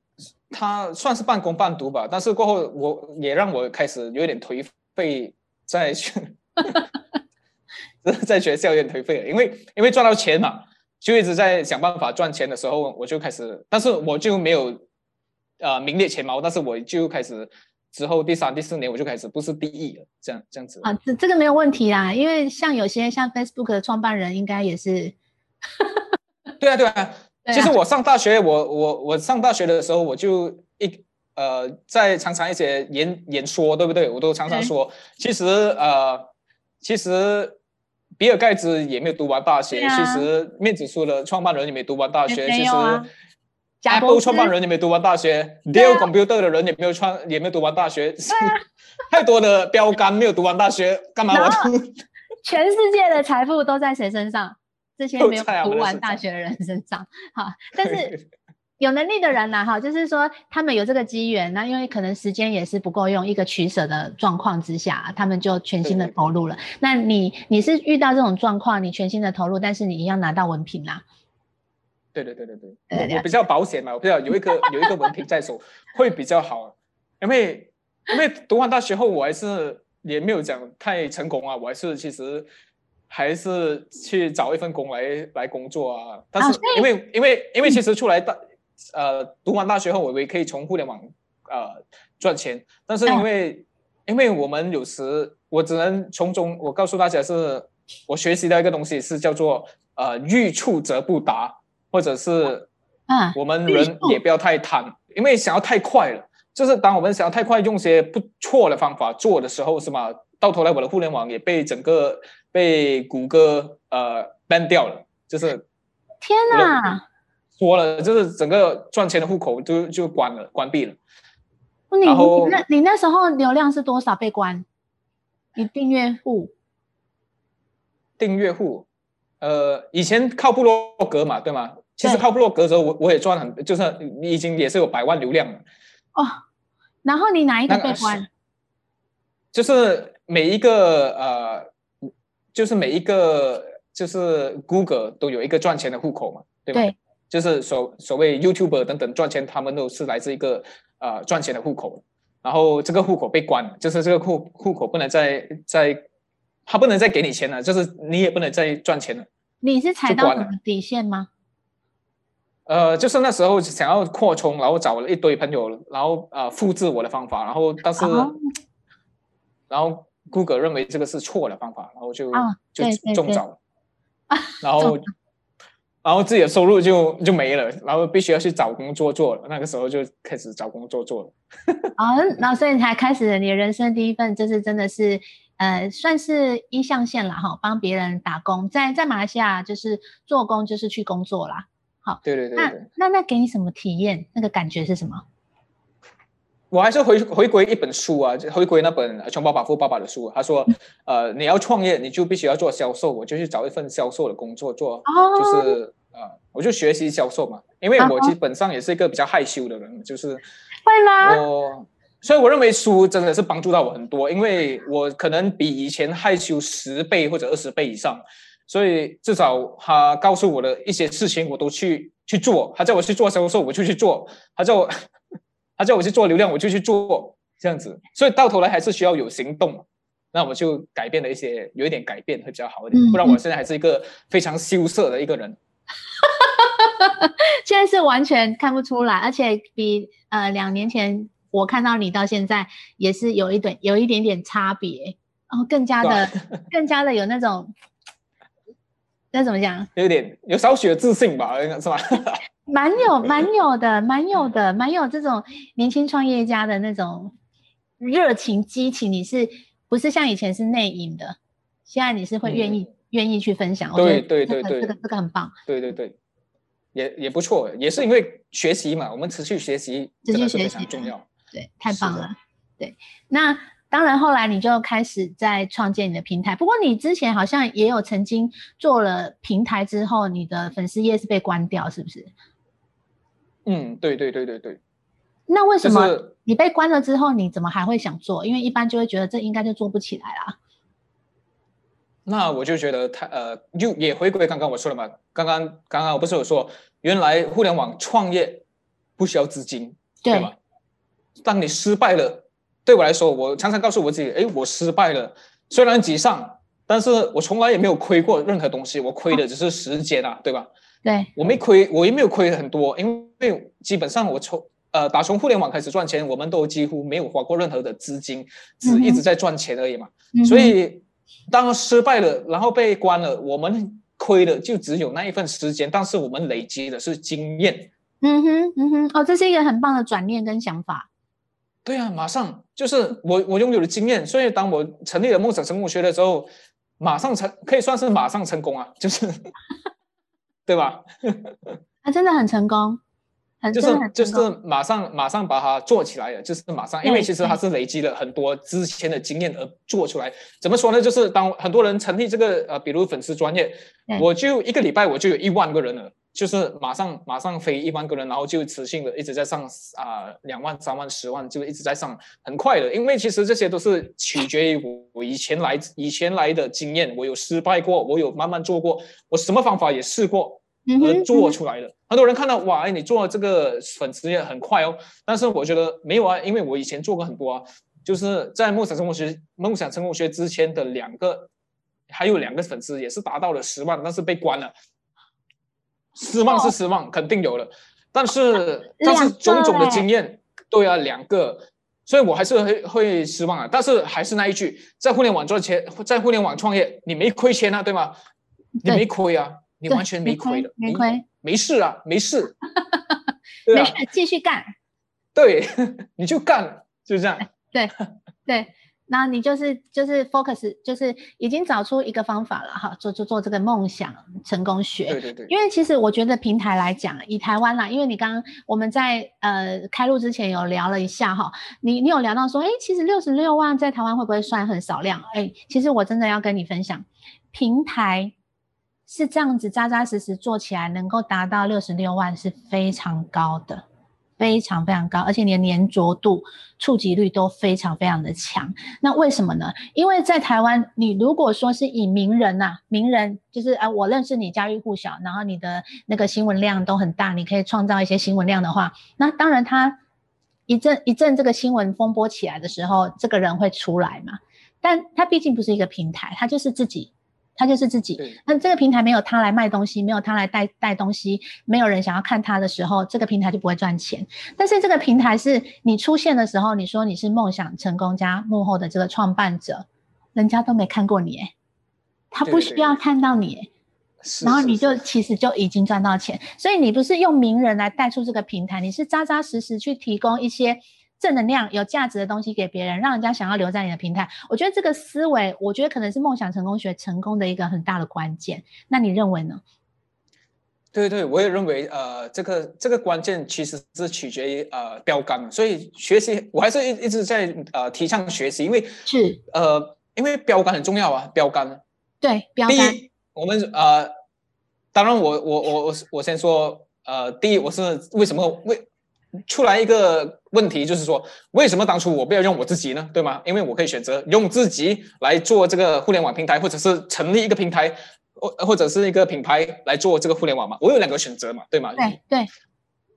他算是半工半读吧，但是过后我也让我开始有点颓废，在学 在学校有点颓废了，因为因为赚到钱嘛，就一直在想办法赚钱的时候，我就开始，但是我就没有呃名列前茅，但是我就开始之后第三、第四年我就开始不是第一了，这样这样子啊，这这个没有问题啦，因为像有些像 Facebook 的创办人应该也是，对啊对啊。其实我上大学，我我我上大学的时候，我就一呃，在常常一些演演说，对不对？我都常常说，其实呃，其实比尔盖茨也没有读完大学，其实面子书的创办人也没读完大学，其实 Apple 创办人也没读完大学，Dell Computer 的人也没有创也没有读完大学，太多的标杆没有读完大学，干嘛我读？全世界的财富都在谁身上？这些没有读完大学的人身上，好，但是有能力的人呢，哈，就是说他们有这个机缘，那因为可能时间也是不够用，一个取舍的状况之下，他们就全心的投入了。那你你是遇到这种状况，你全心的投入，但是你一样拿到文凭啦。对对对对对，我我比较保险嘛，我比较有一个有一个文凭在手会比较好，因为因为读完大学后，我还是也没有讲太成功啊，我还是其实。还是去找一份工来来工作啊！但是因为因为因为其实出来大呃读完大学后，我也可以从互联网呃赚钱。但是因为因为我们有时我只能从中我告诉大家是，我学习的一个东西是叫做呃欲触则不达，或者是啊我们人也不要太贪，因为想要太快了。就是当我们想要太快用些不错的方法做的时候，是吗？到头来我的互联网也被整个。被谷歌呃 ban 掉了，就是天哪，说了就是整个赚钱的户口就就关了，关闭了。你你那你那时候流量是多少被关？你订阅户？订阅户？呃，以前靠部落格嘛，对吗？其实靠部落格的时候，我我也赚很，就是你已经也是有百万流量了。哦，然后你哪一个被关？就是每一个呃。就是每一个就是 Google 都有一个赚钱的户口嘛，对吧？对，就是所所谓 YouTuber 等等赚钱，他们都是来自一个呃赚钱的户口。然后这个户口被关，就是这个户户口不能再再，他不能再给你钱了，就是你也不能再赚钱了。你是踩到底线吗？呃，就是那时候想要扩充，然后找了一堆朋友，然后呃复制我的方法，然后但是然后。Google 认为这个是错的方法，然后就就中招了，然后然后自己的收入就就没了，然后必须要去找工作做了。那个时候就开始找工作做了。啊，然后所以才开始你人生第一份，就是真的是呃，算是一象限了哈，帮别人打工，在在马来西亚就是做工，就是去工作啦。好，对对对那对，那那给你什么体验？那个感觉是什么？我还是回回归一本书啊，就回归那本《穷爸爸富爸爸》的书。他说，呃，你要创业，你就必须要做销售，我就去找一份销售的工作做，哦就是呃，我就学习销售嘛，因为我基本上也是一个比较害羞的人，就是会吗？我，所以我认为书真的是帮助到我很多，因为我可能比以前害羞十倍或者二十倍以上，所以至少他告诉我的一些事情，我都去去做。他叫我去做销售，我就去做；他叫我他叫我去做流量，我就去做，这样子。所以到头来还是需要有行动。那我就改变了一些，有一点改变会比较好一点，嗯不然我现在还是一个非常羞涩的一个人。现在是完全看不出来，而且比呃两年前我看到你到现在也是有一点有一点点差别，然后更加的 更加的有那种那怎么讲，有点有少许的自信吧，是吧？蛮有蛮有的，蛮有的，蛮有这种年轻创业家的那种热情激情。你是不是像以前是内隐的？现在你是会愿意、愿意去分享？对对对对这个这个这个很棒。对对对，也也不错，也是因为学习嘛，我们持续学习持续学习常重要。对，太棒了。对，那当然，后来你就开始在创建你的平台。不过你之前好像也有曾经做了平台之后，你的粉丝页是被关掉，是不是？嗯，对对对对对，那为什么你被关了之后，你怎么还会想做？因为一般就会觉得这应该就做不起来啦。那我就觉得他呃，就也回归刚刚我说的嘛，刚刚刚刚我不是有说，原来互联网创业不需要资金，对对吧？当你失败了，对我来说，我常常告诉我自己，哎，我失败了，虽然沮丧，但是我从来也没有亏过任何东西，我亏的只是时间啊，对吧？对，我没亏，我也没有亏很多，因为基本上我从呃打从互联网开始赚钱，我们都几乎没有花过任何的资金，只一直在赚钱而已嘛。嗯所以当失败了，然后被关了，我们亏的就只有那一份时间，但是我们累积的是经验。嗯哼嗯哼，哦，这是一个很棒的转念跟想法。对啊，马上就是我我拥有了经验，所以当我成立了梦想成功学的时候，马上成可以算是马上成功啊，就是对吧？他 真的很成功，很就是就。是马上马上把它做起来了，就是马上，因为其实他是累积了很多之前的经验而做出来。怎么说呢？就是当很多人成立这个呃，比如粉丝专业，我就一个礼拜我就有一万个人了，就是马上马上飞一万个人，然后就持续的一直在上啊两、万、三万、十万，就一直在上，很快的。因为其实这些都是取决于我我以前来以前来的经验，我有失败过，我有慢慢做过，我什么方法也试过。而嗯，做出来的。很多人看到哇，哎，你做这个粉丝也很快哦，但是我觉得没有啊，因为我以前做过很多啊，就是在梦想成功学梦想成功学之前的两个，还有两个粉丝也是达到了十万，但是被关了。失望是失望，肯定有了，但是 但是种种的欸经验，对啊，两个。所以我还是会会失望啊，但是还是那一句，在互联网赚钱，在互联网创业，你没亏钱啊，对吗？你没亏啊，你完全没亏的，你没亏，没事啊，没事，没事，，继续干。对，你就干，就这样。对对，那你就是就是 focus，就是已经找出一个方法了哈，做做做这个梦想成功学。对对对，因为其实我觉得平台来讲，以台湾啦，因为你刚刚我们在呃开录之前有聊了一下哈，你你有聊到说，哎，其实六十六万在台湾会不会算很少量？哎，其实我真的要跟你分享，平台是这样子扎扎实实做起来，能够达到六十六万是非常高的。非常非常高，而且你的粘着度、触及率都非常非常的强。那为什么呢？因为在台湾，你如果说是以名人呐、名人就是啊，我认识你家喻户晓，然后你的那个新闻量都很大，你可以创造一些新闻量的话，那当然他一阵一阵这个新闻风波起来的时候，这个人会出来嘛。但他毕竟不是一个平台，他就是自己，他就是自己。那这个平台没有他来卖东西，没有他来带带东西，没有人想要看他的时候，这个平台就不会赚钱。但是这个平台是你出现的时候，你说你是梦想成功家幕后的这个创办者，人家都没看过你，诶，他不需要看到你，诶是然后你就其实就已经赚到钱。所以你不是用名人来带出这个平台，你是扎扎实实去提供一些正能量、有价值的东西给别人，让人家想要留在你的平台。我觉得这个思维，我觉得可能是梦想成功学成功的一个很大的关键。那你认为呢？对对，我也认为，呃，这个这个关键其实是取决于呃标杆，所以学习我还是一一直在呃提倡学习，因为是呃因为标杆很重要啊，标杆。对标第杆，一，我们呃，当然我我我我我先说，呃，第一我是为什么为出来一个问题，就是说为什么当初我不要用我自己呢？对吗？因为我可以选择用自己来做这个互联网平台，或者是成立一个平台，或或者是一个品牌来做这个互联网嘛，我有两个选择嘛，对吗？对对，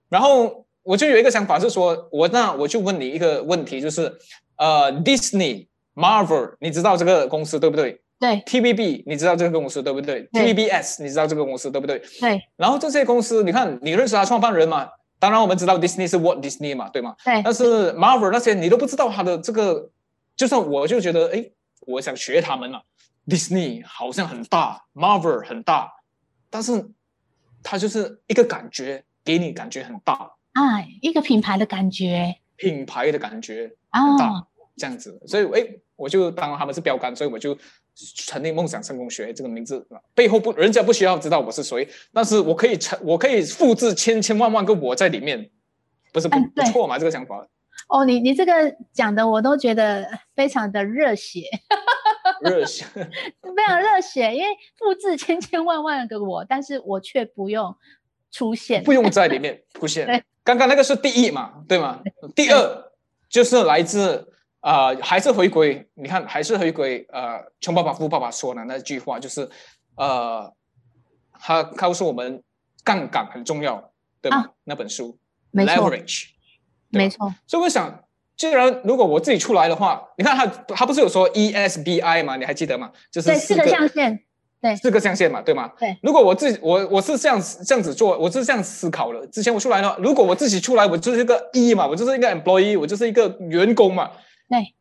然后我就有一个想法是说，我那我就问你一个问题，就是呃，Disney、Marvel，你知道这个公司对不对对？TVB，你知道这个公司对不对对？TVBS，你知道这个公司对不对？对然后这些公司，你看你认识他创办人嘛？当然我们知道 Disney 是 Walt Disney 嘛，对吗？对但是 Marvel 那些你都不知道它的这个，就算我就觉得，哎，我想学他们了。Disney 好像很大，Marvel 很大，但是它就是一个感觉，给你感觉很大，啊，一个品牌的感觉品牌的感觉很大，哦，这样子。所以，哎，我就当他们是标杆，所以我就成立梦想成功学这个名字。背后不，人家不需要知道我是谁，但是我可以成，我可以复制千千万万个我在里面，不是不嗯不错嘛？这个想法哦，你你这个讲的我都觉得非常的热血，热血。非常热血，因为复制千千万万个我，但是我却不用出现，不用在里面出现 对。刚刚那个是第一嘛，对吗？第二就是来自呃，还是回归，你看还是回归呃，穷爸爸富爸爸说的那句话，就是呃，他告诉我们杠杆很重要，对吗？啊那本书没错 leverage，没错，所以我想，既然如果我自己出来的话，你看他他不是有说 ESBI 吗？你还记得吗？就是对，四个象限，对四个象限嘛，对吗？对。如果我自己，我我是这样子这样子做，我是这样思考的。之前我出来的话，如果我自己出来，我就是一个 E 嘛，我就是一个 employee，我就是一个员工嘛。对。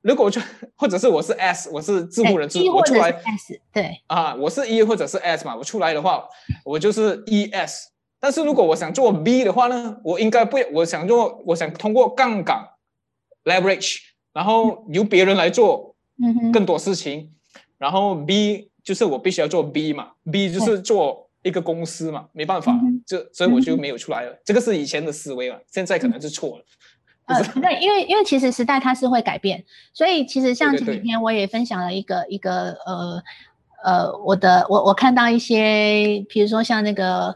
如果我就 或者是我是 S，我是自雇人士对，，一或者是我出来 S，对啊，我是 E 或者是 S 嘛，我出来的话，我就是 ES。但是如果我想做 B 的话呢，我应该不，我想做，我想通过杠杆 leverage，然后由别人来做，更多事情，然后 B 就是我必须要做 B 嘛，B 就是做一个公司嘛，没办法嗯，就所以我就没有出来了。这个是以前的思维了，现在可能是错了。呃就是，对，因为因为其实时代它是会改变，所以其实像前几天我也分享了一个一个呃呃，我的我我看到一些，比如说像那个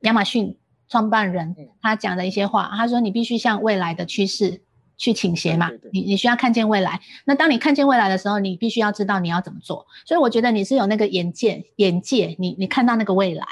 亚马逊创办人嗯。他讲的一些话，他说你必须向未来的趋势去倾斜嘛，对对对。你你需要看见未来。那当你看见未来的时候，你必须要知道你要怎么做。所以我觉得你是有那个眼界，眼界，你你看到那个未来，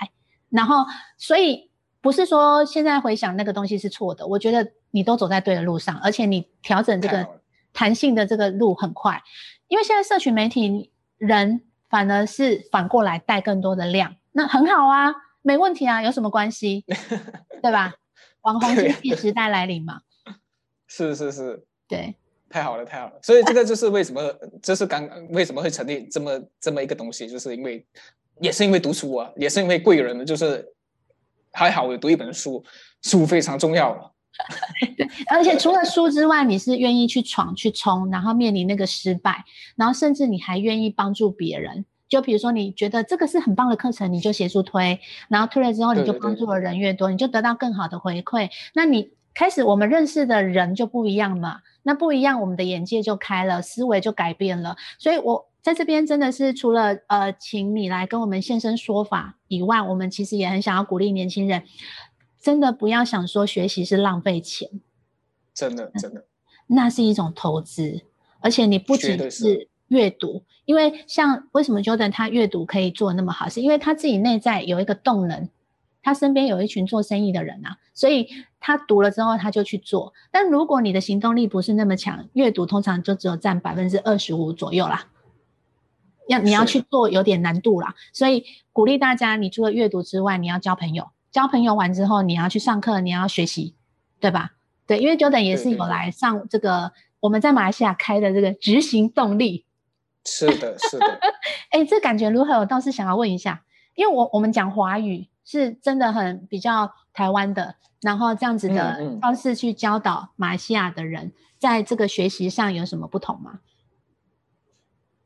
然后所以不是说现在回想那个东西是错的，我觉得你都走在对的路上，而且你调整这个弹性的这个路很快，因为现在社群媒体人反而是反过来带更多的量，那很好啊，没问题啊，有什么关系，对吧？网红经济时代来临嘛，是是是，对，太好了太好了。所以这个就是为什么，这是刚为什么会成立这么这么一个东西，就是因为也是因为读书啊，也是因为贵人，就是还好我读一本书，书非常重要 了。而且除了书之外，你是愿意去闯、去冲，然后面临那个失败，然后甚至你还愿意帮助别人。就比如说，你觉得这个是很棒的课程，你就协助推，然后推了之后，你就帮助的人越多，你就得到更好的回馈。那你开始我们认识的人就不一样嘛，那不一样，我们的眼界就开了，思维就改变了。所以我在这边真的是除了呃，请你来跟我们现身说法以外，我们其实也很想要鼓励年轻人，真的不要想说学习是浪费钱。真的真的，那是一种投资，而且你不仅是阅读，因为像为什么 Jordan 他阅读可以做那么好，是因为他自己内在有一个动能，他身边有一群做生意的人啊，所以他读了之后他就去做。但如果你的行动力不是那么强，阅读通常就只有占百分之二十五左右啦。要你要去做有点难度啦，所以鼓励大家，你除了阅读之外，你要交朋友，交朋友完之后，你要去上课，你要学习，对吧？对，因为 Jordan 也是有来上这个我们在马来西亚开的这个执行动力。是的是的，哎，这感觉如何？我倒是想要问一下，因为我我们讲华语是真的很比较台湾的，然后这样子的方式去教导马来西亚的人，在这个学习上有什么不同吗？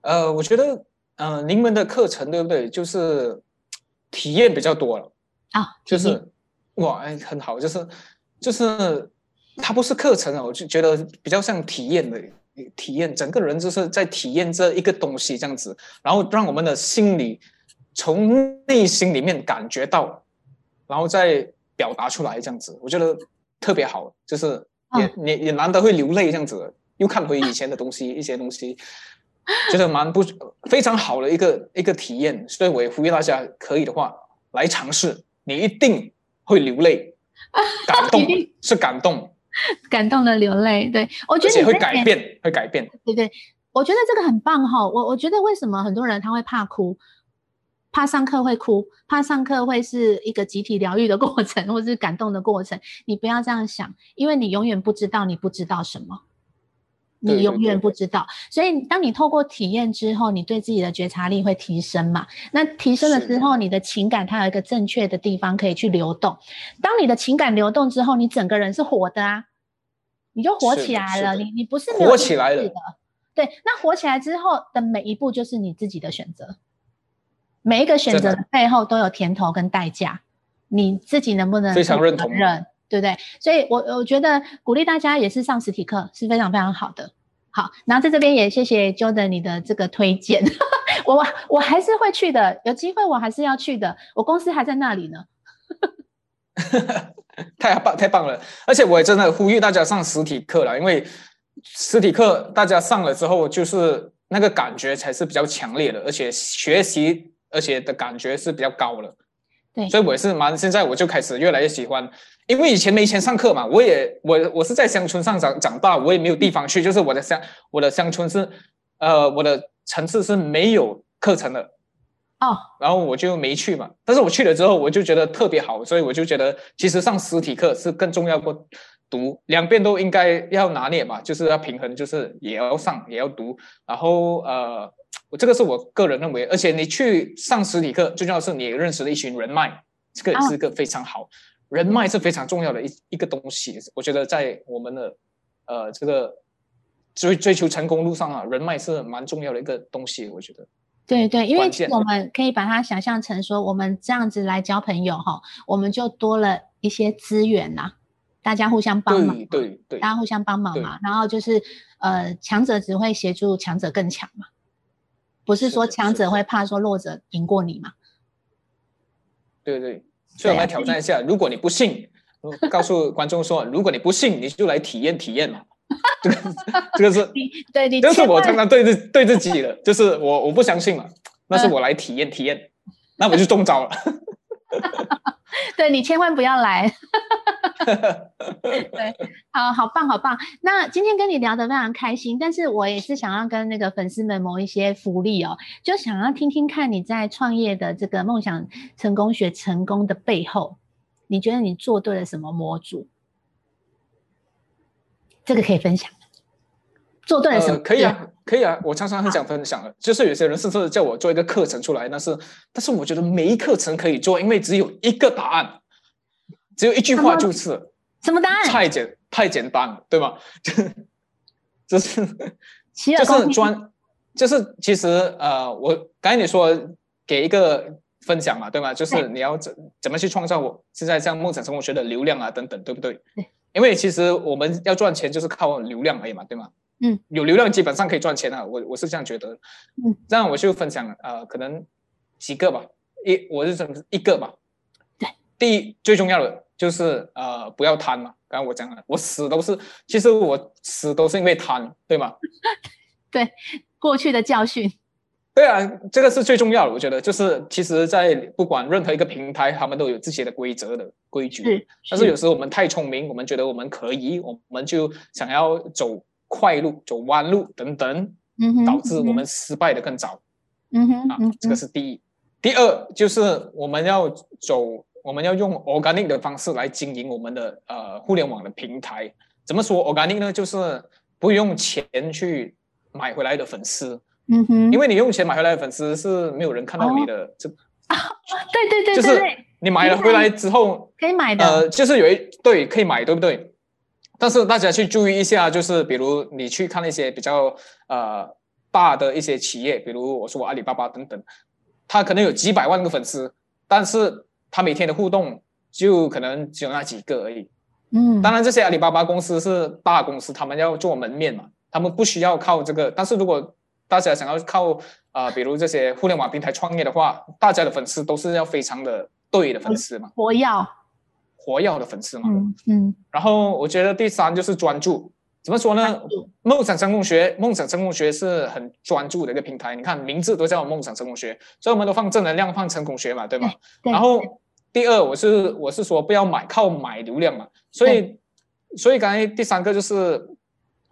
呃，我觉得，呃，您们的课程对不对？就是体验比较多了，啊，就是哇，哎，很好，就是就是它不是课程啊，我就觉得比较像体验的体验，整个人就是在体验这一个东西这样子，然后让我们的心里从内心里面感觉到，然后再表达出来这样子，我觉得特别好，就是也、也也难得会流泪这样子，又看回以前的东西一些东西。觉 得蛮不非常好的一个一个体验，所以我也呼吁大家，可以的话来尝试，你一定会流泪，感动是感动，感动的流泪。对我觉而且会得你这点改变，会改变。对对，我觉得这个很棒哈。我我觉得为什么很多人他会怕哭，怕上课会哭，怕上课会是一个集体疗愈的过程，或是感动的过程。你不要这样想，因为你永远不知道你不知道什么。你永远不知道，所以当你透过体验之后，你对自己的觉察力会提升嘛？那提升了之后，你的情感它有一个正确的地方可以去流动。当你的情感流动之后，你整个人是活的啊，你就活起来了。你你不是没有意活起来了识的，对。那活起来之后的每一步就是你自己的选择，每一个选择的背后都有甜头跟代价，你自己能不能非常认同对不对？所以我我觉得鼓励大家也是上实体课是非常非常好的。好，然后在这边也谢谢 Jordan 你的这个推荐，我我还是会去的，有机会我还是要去的，我公司还在那里呢。太棒太棒了！而且我也真的呼吁大家上实体课了，因为实体课大家上了之后，就是那个感觉才是比较强烈的，而且学习而且的感觉是比较高了。对所以我也是蛮现在我就开始越来越喜欢，因为以前没钱上课嘛，我也我我是在乡村上长长大，我也没有地方去，就是我的乡我的乡村是呃我的城市是没有课程的，哦，然后我就没去嘛。但是我去了之后，我就觉得特别好，所以我就觉得其实上实体课是更重要过读，两边都应该要拿捏嘛，就是要平衡，就是也要上也要读。然后呃，我这个是我个人认为，而且你去上实体课，最重要的是你认识了一群人脉，这个也是一个非常好，人脉是非常重要的一一个东西。我觉得在我们的呃这个追追求成功路上啊，人脉是蛮重要的一个东西，我觉得。对对，因为其实我们可以把它想象成说，我们这样子来交朋友哈，我们就多了一些资源呐、大家互相帮忙，对对对大家互相帮忙嘛，然后就是呃，强者只会协助强者更强嘛，不是说强者会怕说弱者赢过你嘛？对对，所以我们来挑战一下，如果你不信，告诉观众说，如果你不信，你就来体验体验嘛。这个这个是你对你就是我常常对自对自己的，就是我我不相信嘛，那嗯是我来体验体验，那我就中招了。对你千万不要来。对，好好棒，好棒。那今天跟你聊得非常开心，但是我也是想要跟那个粉丝们谋一些福利哦，就想要听听看你在创业的这个梦想成功学成功的背后，你觉得你做对了什么模组？这个可以分享。做对了什么？呃，可以啊，可以啊，我常常很想分享的，就是有些人甚至叫我做一个课程出来，但是但是我觉得没课程可以做，因为只有一个答案，只有一句话就是什么答案？太简太简单了，对吗？就是就洗耳恭听。是专，就是其实呃，我刚才你说给一个分享嘛，对吗？就是你要怎怎么去创造我现在像梦想生活学的流量啊等等，对不对？对。因为其实我们要赚钱就是靠流量而已嘛，对吗？嗯。有流量基本上可以赚钱啊，我我是这样觉得。嗯。这样我就分享呃，可能几个吧，一我是怎一个吧。对。第一最重要的就是呃不要贪嘛，刚刚我讲了，我死都是，其实我死都是因为贪，对吗？对过去的教训。对啊，这个是最重要的，我觉得就是其实，在不管任何一个平台，他们都有自己的规则的规矩。是，但是有时候我们太聪明，我们觉得我们可以，我们就想要走快路、走弯路等等，导致我们失败的更早啊嗯哼嗯，。这个是第一。第二就是我们要走，我们要用 organic 的方式来经营我们的呃互联网的平台。怎么说 organic 呢？就是不用钱去买回来的粉丝。嗯哼，因为你用钱买回来的粉丝是没有人看到你的，这啊 对对对就是对对，你买了回来之后，可以买的。呃，就是有一对可以买，对不对？但是大家去注意一下，就是比如你去看一些比较呃大的一些企业，比如我说阿里巴巴等等，他可能有几百万个粉丝，但是他每天的互动就可能只有那几个而已。嗯，当然，这些阿里巴巴公司是大公司，他们要做门面嘛，他们不需要靠这个。但是如果大家想要靠啊、比如这些互联网平台创业的话，大家的粉丝都是要非常的对的粉丝嘛，活药，活跃的粉丝嘛。嗯嗯，然后我觉得第三就是专注，怎么说呢？梦想成功学，梦想成功学是很专注的一个平台。你看名字都叫梦想成功学，所以我们都放正能量，放成功学嘛，对吗？对然后第二，我是我是说不要买靠买流量嘛，所以所以刚才第三个就是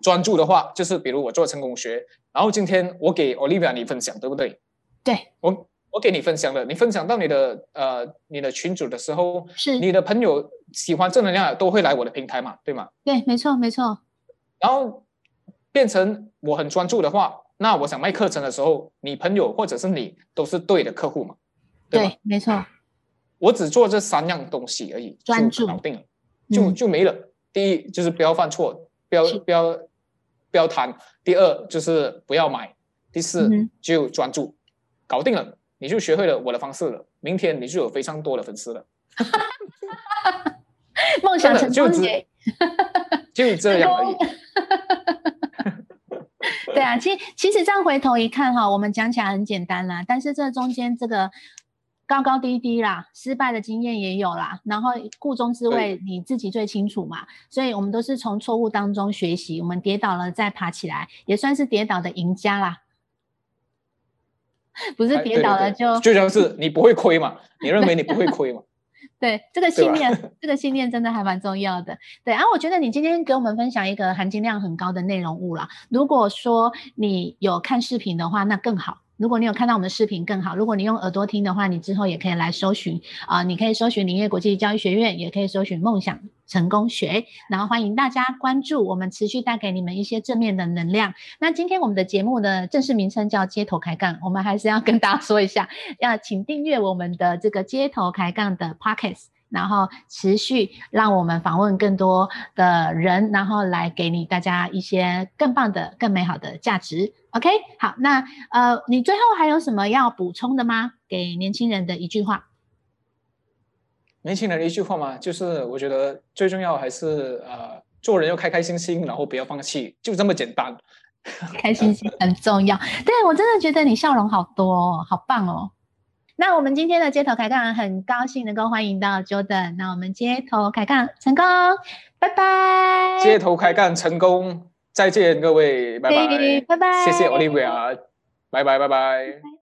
专注的话，就是比如我做成功学，然后今天我给 Olivia 你分享，对不对？对，我我给你分享了，你分享到你的呃你的群组的时候，是，你的朋友喜欢正能量的都会来我的平台嘛，对吗？对，没错没错，然后变成我很专注的话，那我想卖课程的时候，你朋友或者是你都是对的客户嘛，对没错，我只做这三样东西而已，专注。就搞定了，就嗯。就没了。第一就是不要犯错，不要不要不要贪；第二就是不要买；第四、嗯就专注，搞定了，你就学会了我的方式了。明天你就有非常多的粉丝了，梦想成真就这样而已。对啊，其实其实这样回头一看哈，我们讲起来很简单啦，但是这中间这个高高低低啦，失败的经验也有啦，然后故中之味你自己最清楚嘛，所以我们都是从错误当中学习，我们跌倒了再爬起来，也算是跌倒的赢家啦。不是哎跌倒了就就像是你不会亏嘛，你认为你不会亏嘛？对，这个信念，这个信念真的还蛮重要的。对啊，我觉得你今天给我们分享一个含金量很高的内容物啦。如果说你有看视频的话，那更好。如果你有看到我们的视频更好。如果你用耳朵听的话，你之后也可以来搜寻啊、你可以搜寻林业国际教育学院，也可以搜寻梦想成功学。然后欢迎大家关注，我们持续带给你们一些正面的能量。那今天我们的节目的正式名称叫街头开杠，我们还是要跟大家说一下，要请订阅我们的这个街头开杠的 Pockets。然后持续让我们访问更多的人，然后来给你大家一些更棒的、更美好的价值。OK，好，那呃，你最后还有什么要补充的吗？给年轻人的一句话。年轻人的一句话嘛，就是我觉得最重要还是呃，做人要开开心心，然后不要放弃，就这么简单。开心心很重要。对我真的觉得你笑容好多哦，好棒哦。那我们今天的街头开杠很高兴能够欢迎到 Jordan，那我们街头开杠成功，拜拜。街头开干成功，再见各位，拜拜，拜拜谢谢 Olivia，拜拜拜拜。